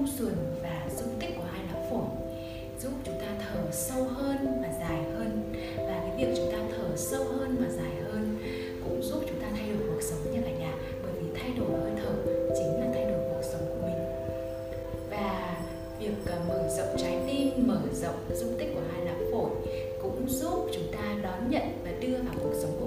khung sườn và dung tích của hai lá phổi, giúp chúng ta thở sâu hơn và dài hơn. Và cái việc chúng ta thở sâu hơn và dài hơn cũng giúp chúng ta thay đổi cuộc sống nha cả nhà, bởi vì thay đổi hơi thở chính là thay đổi cuộc sống của mình. Và việc à, mở rộng trái tim, mở rộng dung tích của hai lá phổi cũng giúp chúng ta đón nhận và đưa vào cuộc sống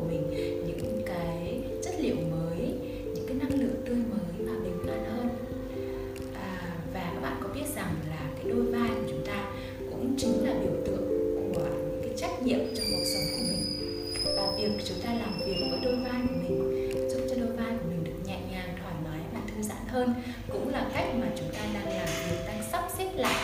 hơn cũng là cách mà chúng ta đang làm việc đang sắp xếp lại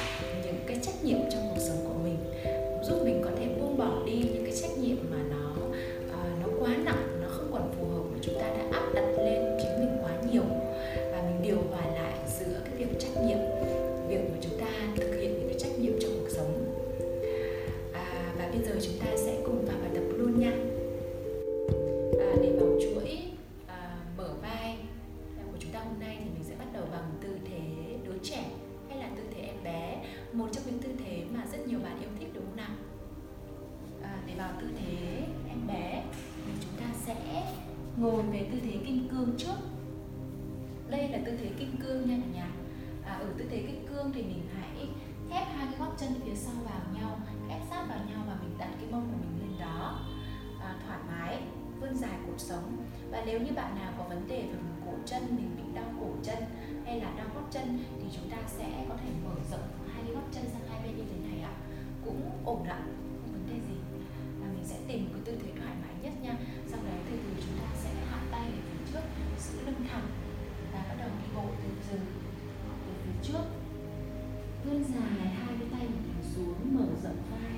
ngồi về tư thế kim cương trước. Đây là tư thế kim cương nha cả nhà à, ở tư thế kim cương thì mình hãy ép hai cái gót chân phía sau vào nhau ép sát vào nhau và mình đặt cái mông của mình lên đó. À, thoải mái vươn dài cột sống. Và nếu như bạn nào có vấn đề về cổ chân mình bị đau cổ chân hay là đau gót chân thì chúng ta sẽ có thể mở rộng hai cái gót chân sang hai bên như thế này ạ. Cũng ổn ạ không vấn đề gì. Và mình sẽ tìm một cái tư thế trước. Vươn dài hai cái tay của mình xuống, mở rộng vai,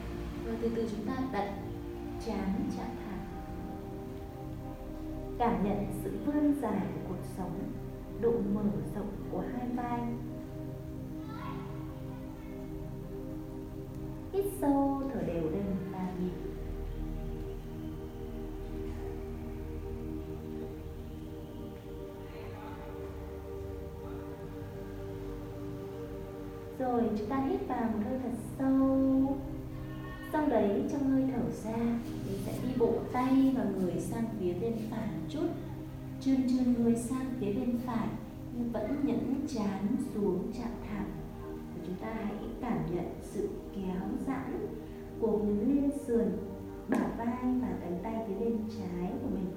và từ từ chúng ta đặt chán chạm thẳng cảm nhận sự vươn dài của cuộc sống, độ mở rộng của hai vai. Hít sâu, thở đều lên ba nhịp rồi, chúng ta hít vào một hơi thật sâu. Sau đấy, trong hơi thở ra, mình sẽ đi bộ tay và người sang phía bên phải một chút. Trơn trơn người sang phía bên phải, nhưng vẫn nhẫn chán xuống chạm thẳng. Và chúng ta hãy cảm nhận sự kéo giãn của mình lên sườn, bả vai và cánh tay phía bên trái của mình.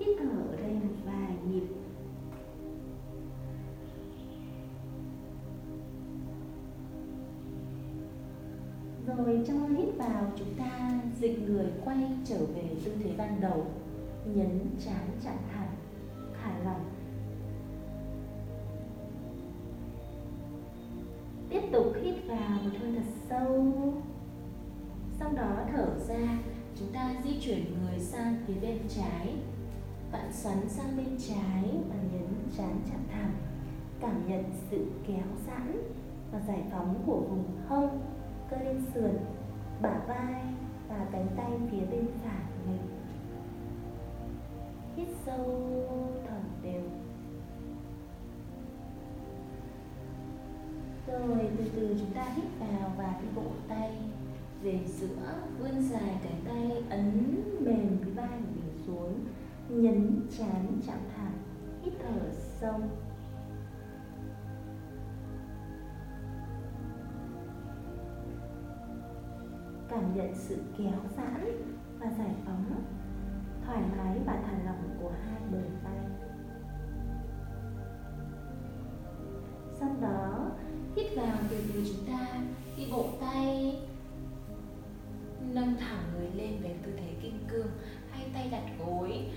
Hít thở ở đây một vài nhịp. Rồi cho hít vào chúng ta dịch người quay trở về tư thế ban đầu. Nhấn chán chặn thẳng, thả lỏng. Tiếp tục hít vào một hơi thật sâu. Sau đó thở ra Chúng ta di chuyển người sang phía bên trái. Bạn xoắn sang bên trái và nhấn chán chạm thẳng. Cảm nhận sự kéo giãn và giải phóng của vùng hông cơ lên sườn, bả vai và cánh tay phía bên phải của mình. Hít sâu, thở đều. Rồi, từ từ chúng ta hít vào và đi bộ tay về giữa, vươn dài cánh tay ấn mềm cái vai của mình xuống, nhấn chán chạm thẳng, hít thở sâu. Cảm nhận sự kéo giãn và giải phóng, thoải mái và thả lỏng của hai bờ vai. Sau đó, hít vào từ từ chúng ta đi bộ tay nâng thẳng người lên về tư thế kim cương, hai tay đặt gối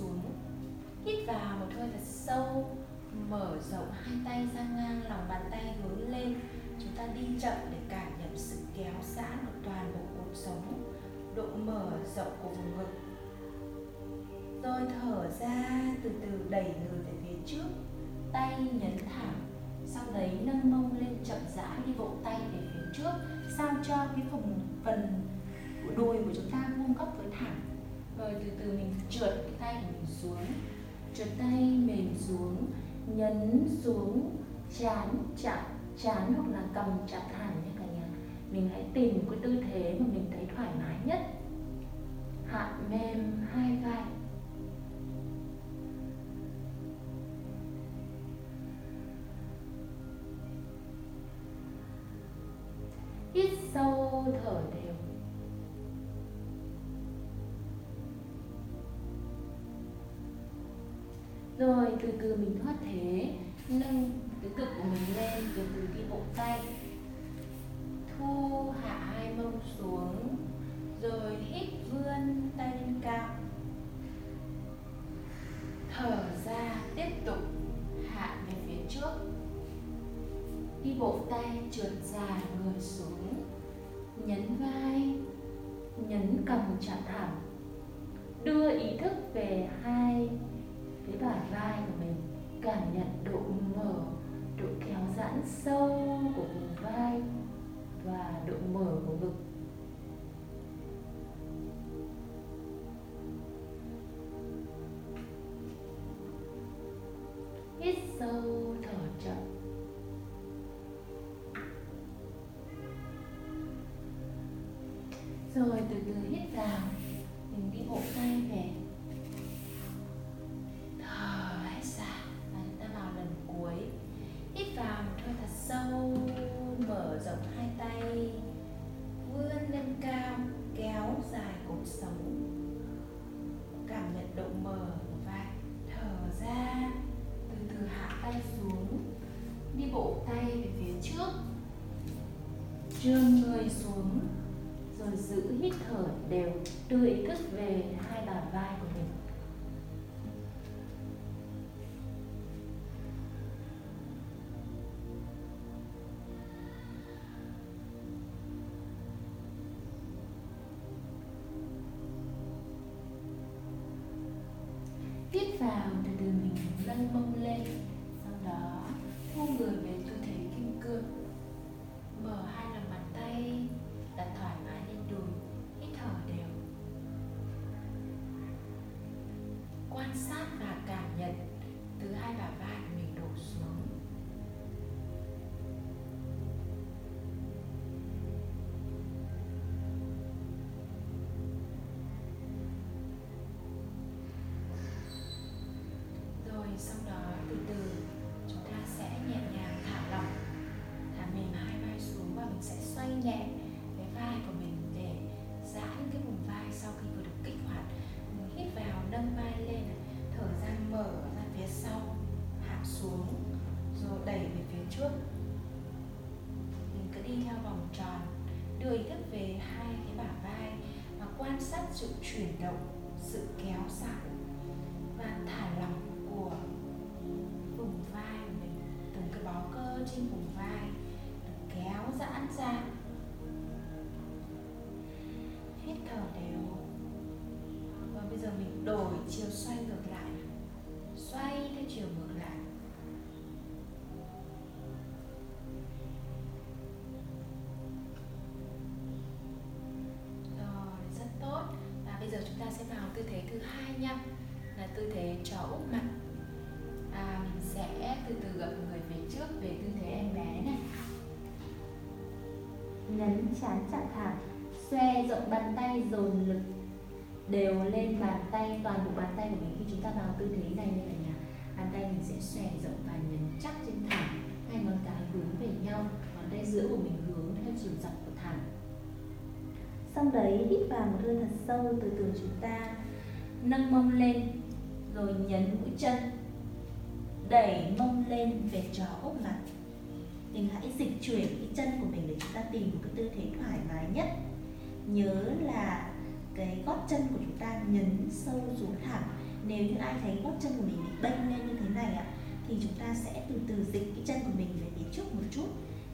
xuống. Hít vào một hơi thật sâu, mở rộng hai tay ra ngang, lòng bàn tay hướng lên. Chúng ta đi chậm để cảm nhận sự kéo giãn của toàn bộ cuộc sống. Độ mở rộng của vùng ngực. Rồi thở ra, từ từ đẩy người về phía trước. Tay nhấn thẳng, sau đấy nâng mông lên chậm rãi đi bộ tay về phía trước, sao cho cái vùng phần của đùi của chúng ta vuông góc với thẳng rồi từ từ mình trượt cái tay của mình xuống. Trượt tay mềm xuống, nhấn xuống, chán, chạm, chán hoặc là cầm chặt hẳn nha cả nhà. Mình hãy tìm một cái tư thế mà mình thấy thoải mái nhất. Hạ mềm hai vai. Hít sâu, thở đều. Rồi từ từ mình thoát thế. Nâng cái cực của mình lên từ từ đi bộ tay. Thu hạ hai mông xuống, rồi hít vươn tay lên cao. Thở ra, tiếp tục hạ về phía trước. Đi bộ tay, trượt dài người xuống. Nhấn vai, nhấn cầm chạm thẳng. Đưa ý thức về hai sâu của vùng vai và độ mở của ngực. Hít sâu, thở chậm. Rồi từ từ hít vào, mình đi bộ tay trơn người xuống. Rồi giữ hít thở đều, đưa ý thức về hai bàn vai của mình. Quan sát và cảm nhận. Từ hai bả vai mình đổ xuống. Quan sát sự chuyển động, sự kéo giãn và thả lỏng của vùng vai mình. Từng cái bó cơ trên vùng vai được kéo giãn ra. Hít thở đều. Và bây giờ mình đổi chiều xoay ngược lại. Xoay theo chiều ngược nhấn chán chặt thẳng xoe rộng bàn tay dồn lực. Đều lên bàn tay, toàn bộ bàn tay của mình. Khi chúng ta vào tư thế này như cả nhỉ bàn tay mình sẽ xòe rộng và nhấn chắc trên thảm hai ngón cái hướng về nhau, ngón tay giữa của mình hướng theo chiều dọc của thảm xong đấy, hít vào một hơi thật sâu từ từ chúng ta nâng mông lên, rồi nhấn mũi chân. Đẩy mông lên về chó úp mặt mình hãy dịch chuyển cái chân của mình để chúng ta tìm một cái tư thế thoải mái nhất. Nhớ là cái gót chân của chúng ta nhấn sâu xuống thẳng. Nếu như ai thấy gót chân của mình bị bênh lên như thế này ạ, thì chúng ta sẽ từ từ dịch cái chân của mình về phía trước một chút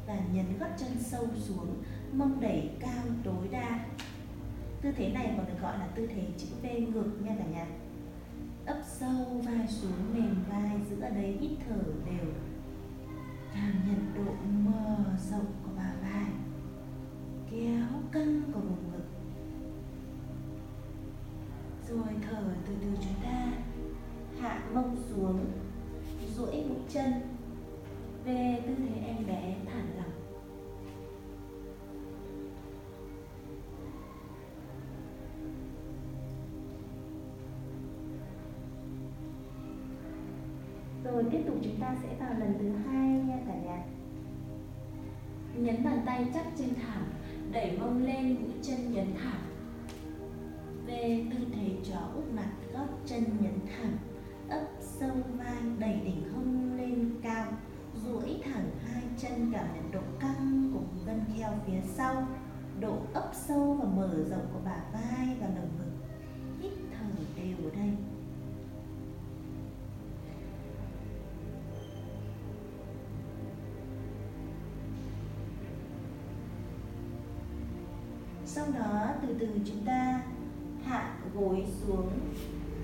và nhấn gót chân sâu xuống mông đẩy cao tối đa. Tư thế này còn được gọi là tư thế chữ V ngược nha cả nhà. Ấp sâu vai xuống, mềm vai giữ ở đấy hít thở đều cảm nhận độ mờ rộng của bà vai kéo căng của vùng ngực. Rồi thở từ từ chúng ta, hạ mông xuống, duỗi mũi chân. Về tư thế em bé thẳng rồi tiếp tục chúng ta sẽ vào lần thứ hai nha cả nhà. Nhấn bàn tay chắc trên thảm, đẩy mông lên mũi chân nhấn thảm. Về tư thế chó úp mặt, gót chân nhấn thẳng ấp sâu vai, đẩy đỉnh hông lên cao. Duỗi thẳng hai chân cảm nhận độ căng của gân kheo phía sau. Độ ấp sâu và mở rộng của bả vai và lồng ngực. Hít thở đều đây từ từ chúng ta hạ gối xuống.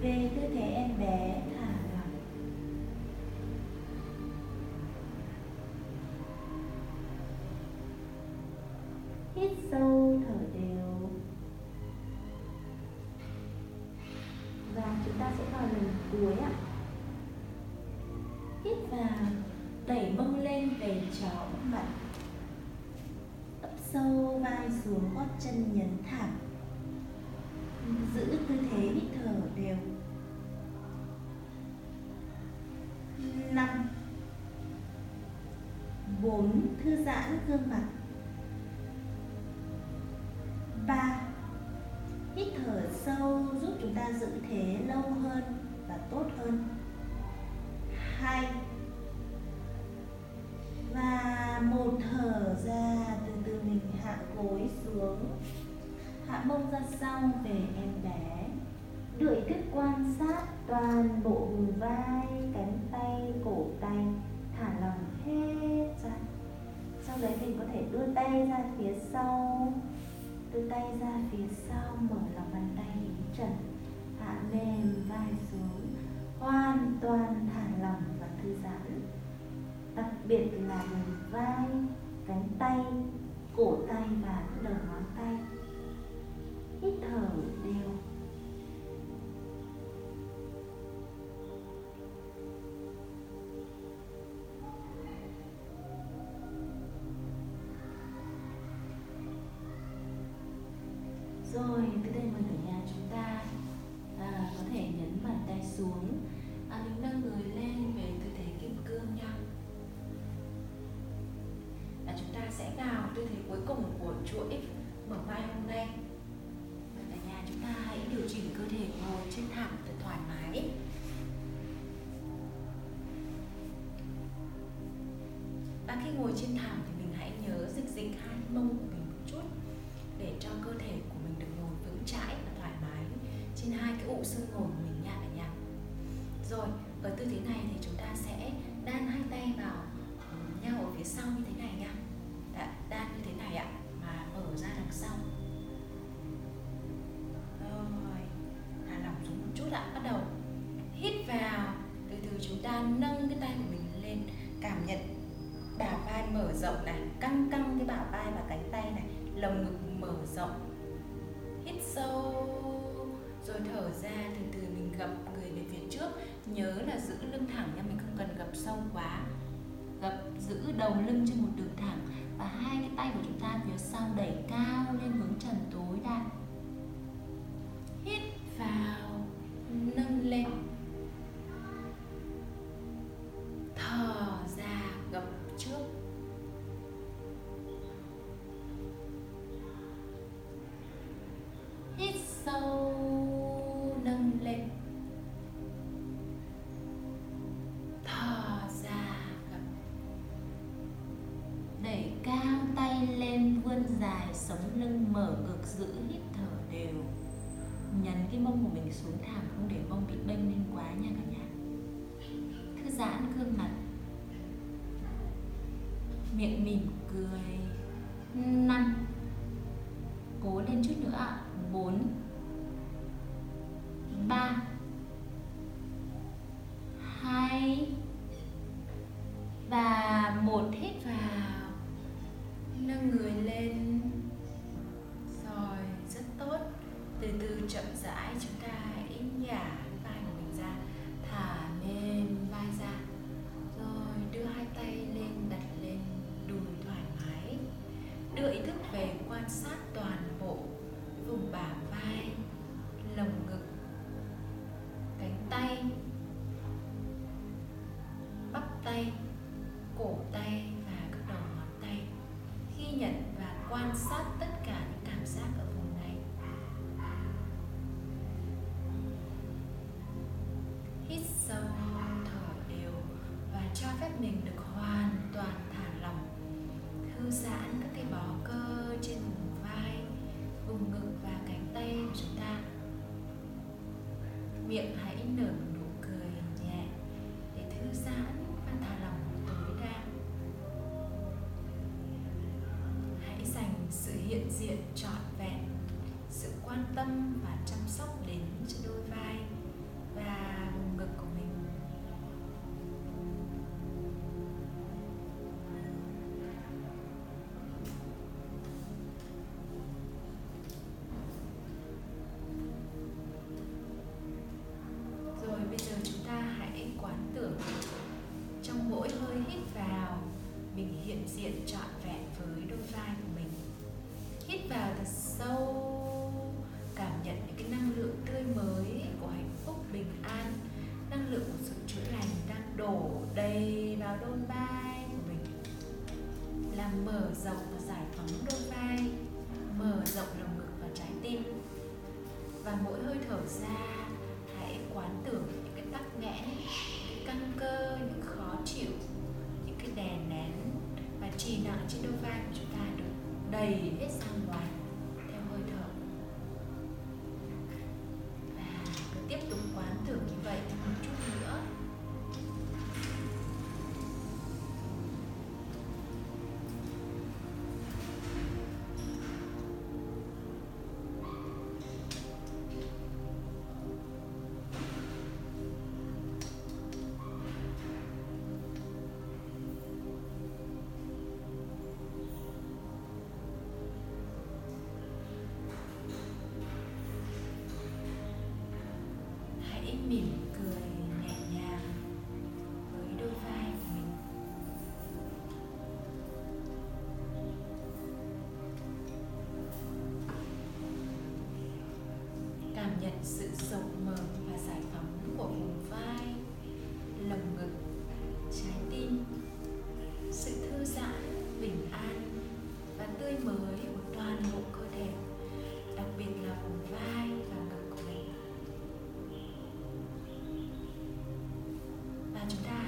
Về tư thế em bé thả chân nhấn thẳng. Giữ tư thế hít thở đều. Năm. Bốn, thư giãn gương mặt. Ba. Hít thở sâu giúp chúng ta giữ thế lâu hơn và tốt hơn. Hai. Và một thở ra từ từ mình hạ gối xuống. Hạ mông ra sau về em bé. Đuổi kết quan sát toàn bộ vùng vai, cánh tay, cổ tay, thả lỏng hết ra. Sau đấy mình có thể đưa tay ra phía sau. Đưa tay ra phía sau, mở lòng bàn tay đến trần. Hạ mềm vai xuống, hoàn toàn thả lỏng và thư giãn. Đặc biệt là vùng vai, cánh tay cổ tay và đầu ngón tay. Hít thở đều và khi ngồi trên thảm thì mình hãy nhớ dịch dịch hai mông của mình một chút để cho cơ thể của mình được ngồi vững chãi và thoải mái trên hai cái ụ xương ngồi của mình nha cả nhà. Rồi ở tư thế này thì chúng ta sẽ đan hai tay vào ờ, nhau ở phía sau như thế này nha. Nhớ là giữ lưng thẳng nha, mình không cần gập sâu quá. Gập giữ đầu lưng trên một đường thẳng và hai cái tay của chúng ta phía sau đẩy cao lên hướng trần tối đa. Mở ngực giữ hít thở đều. Nhấn cái mông của mình xuống thảm không để mông bị bênh lên quá nha cả nhà. Thư giãn gương mặt. Miệng mỉm cười. Năm. Cố lên chút nữa ạ. Bốn. Ba. về quan sát toàn bộ vùng bả vai lồng hiện diện trọn vẹn. Sự quan tâm và chăm sóc đến cho đôi vai đầy vào đôn vai của mình làm mở rộng và giải phóng đôn vai, mở rộng lồng ngực và trái tim. Và mỗi hơi thở ra, hãy quán tưởng những cái tắc nghẽn, những căng cơ, những khó chịu, những cái đè nén và trì nặng trên đôn vai của chúng ta được đầy hết ra sự rộng mở và giải phóng của vùng vai, lồng ngực, trái tim. Sự thư giãn, bình an và tươi mới của toàn bộ cơ thể, đặc biệt là vùng vai và ngực của mình. Và chúng ta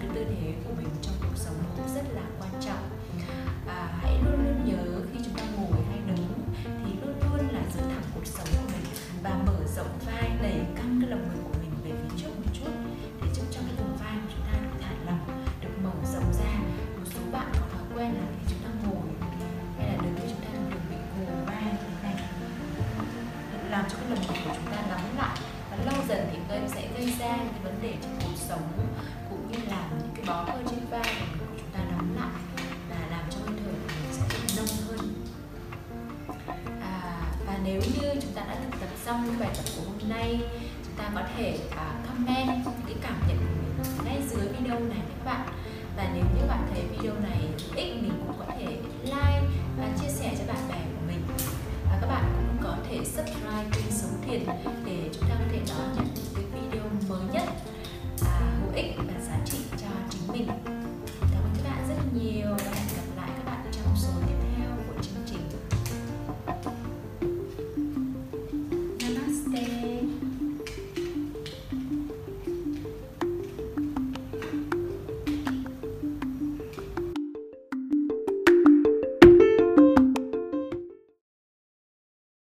cái tư thế của mình trong cuộc sống cũng rất là quan trọng. À, hãy luôn luôn nhớ khi chúng ta ngồi hay đứng thì luôn luôn là giữ thẳng cuộc sống của mình và mở rộng vai đẩy căng cái lồng ngực của mình về phía trước một chút để giúp cho cái vùng vai của chúng ta được thả lỏng được mở rộng ra. Một số bạn có thói quen là có thể à, comment cái cảm nhận của mình ngay dưới video này các bạn. Và nếu như bạn thấy video này hữu ích, mình cũng có thể like và chia sẻ cho bạn bè của mình. Và các bạn cũng có thể subscribe kênh sống thiền để chúng ta có thể đón nhận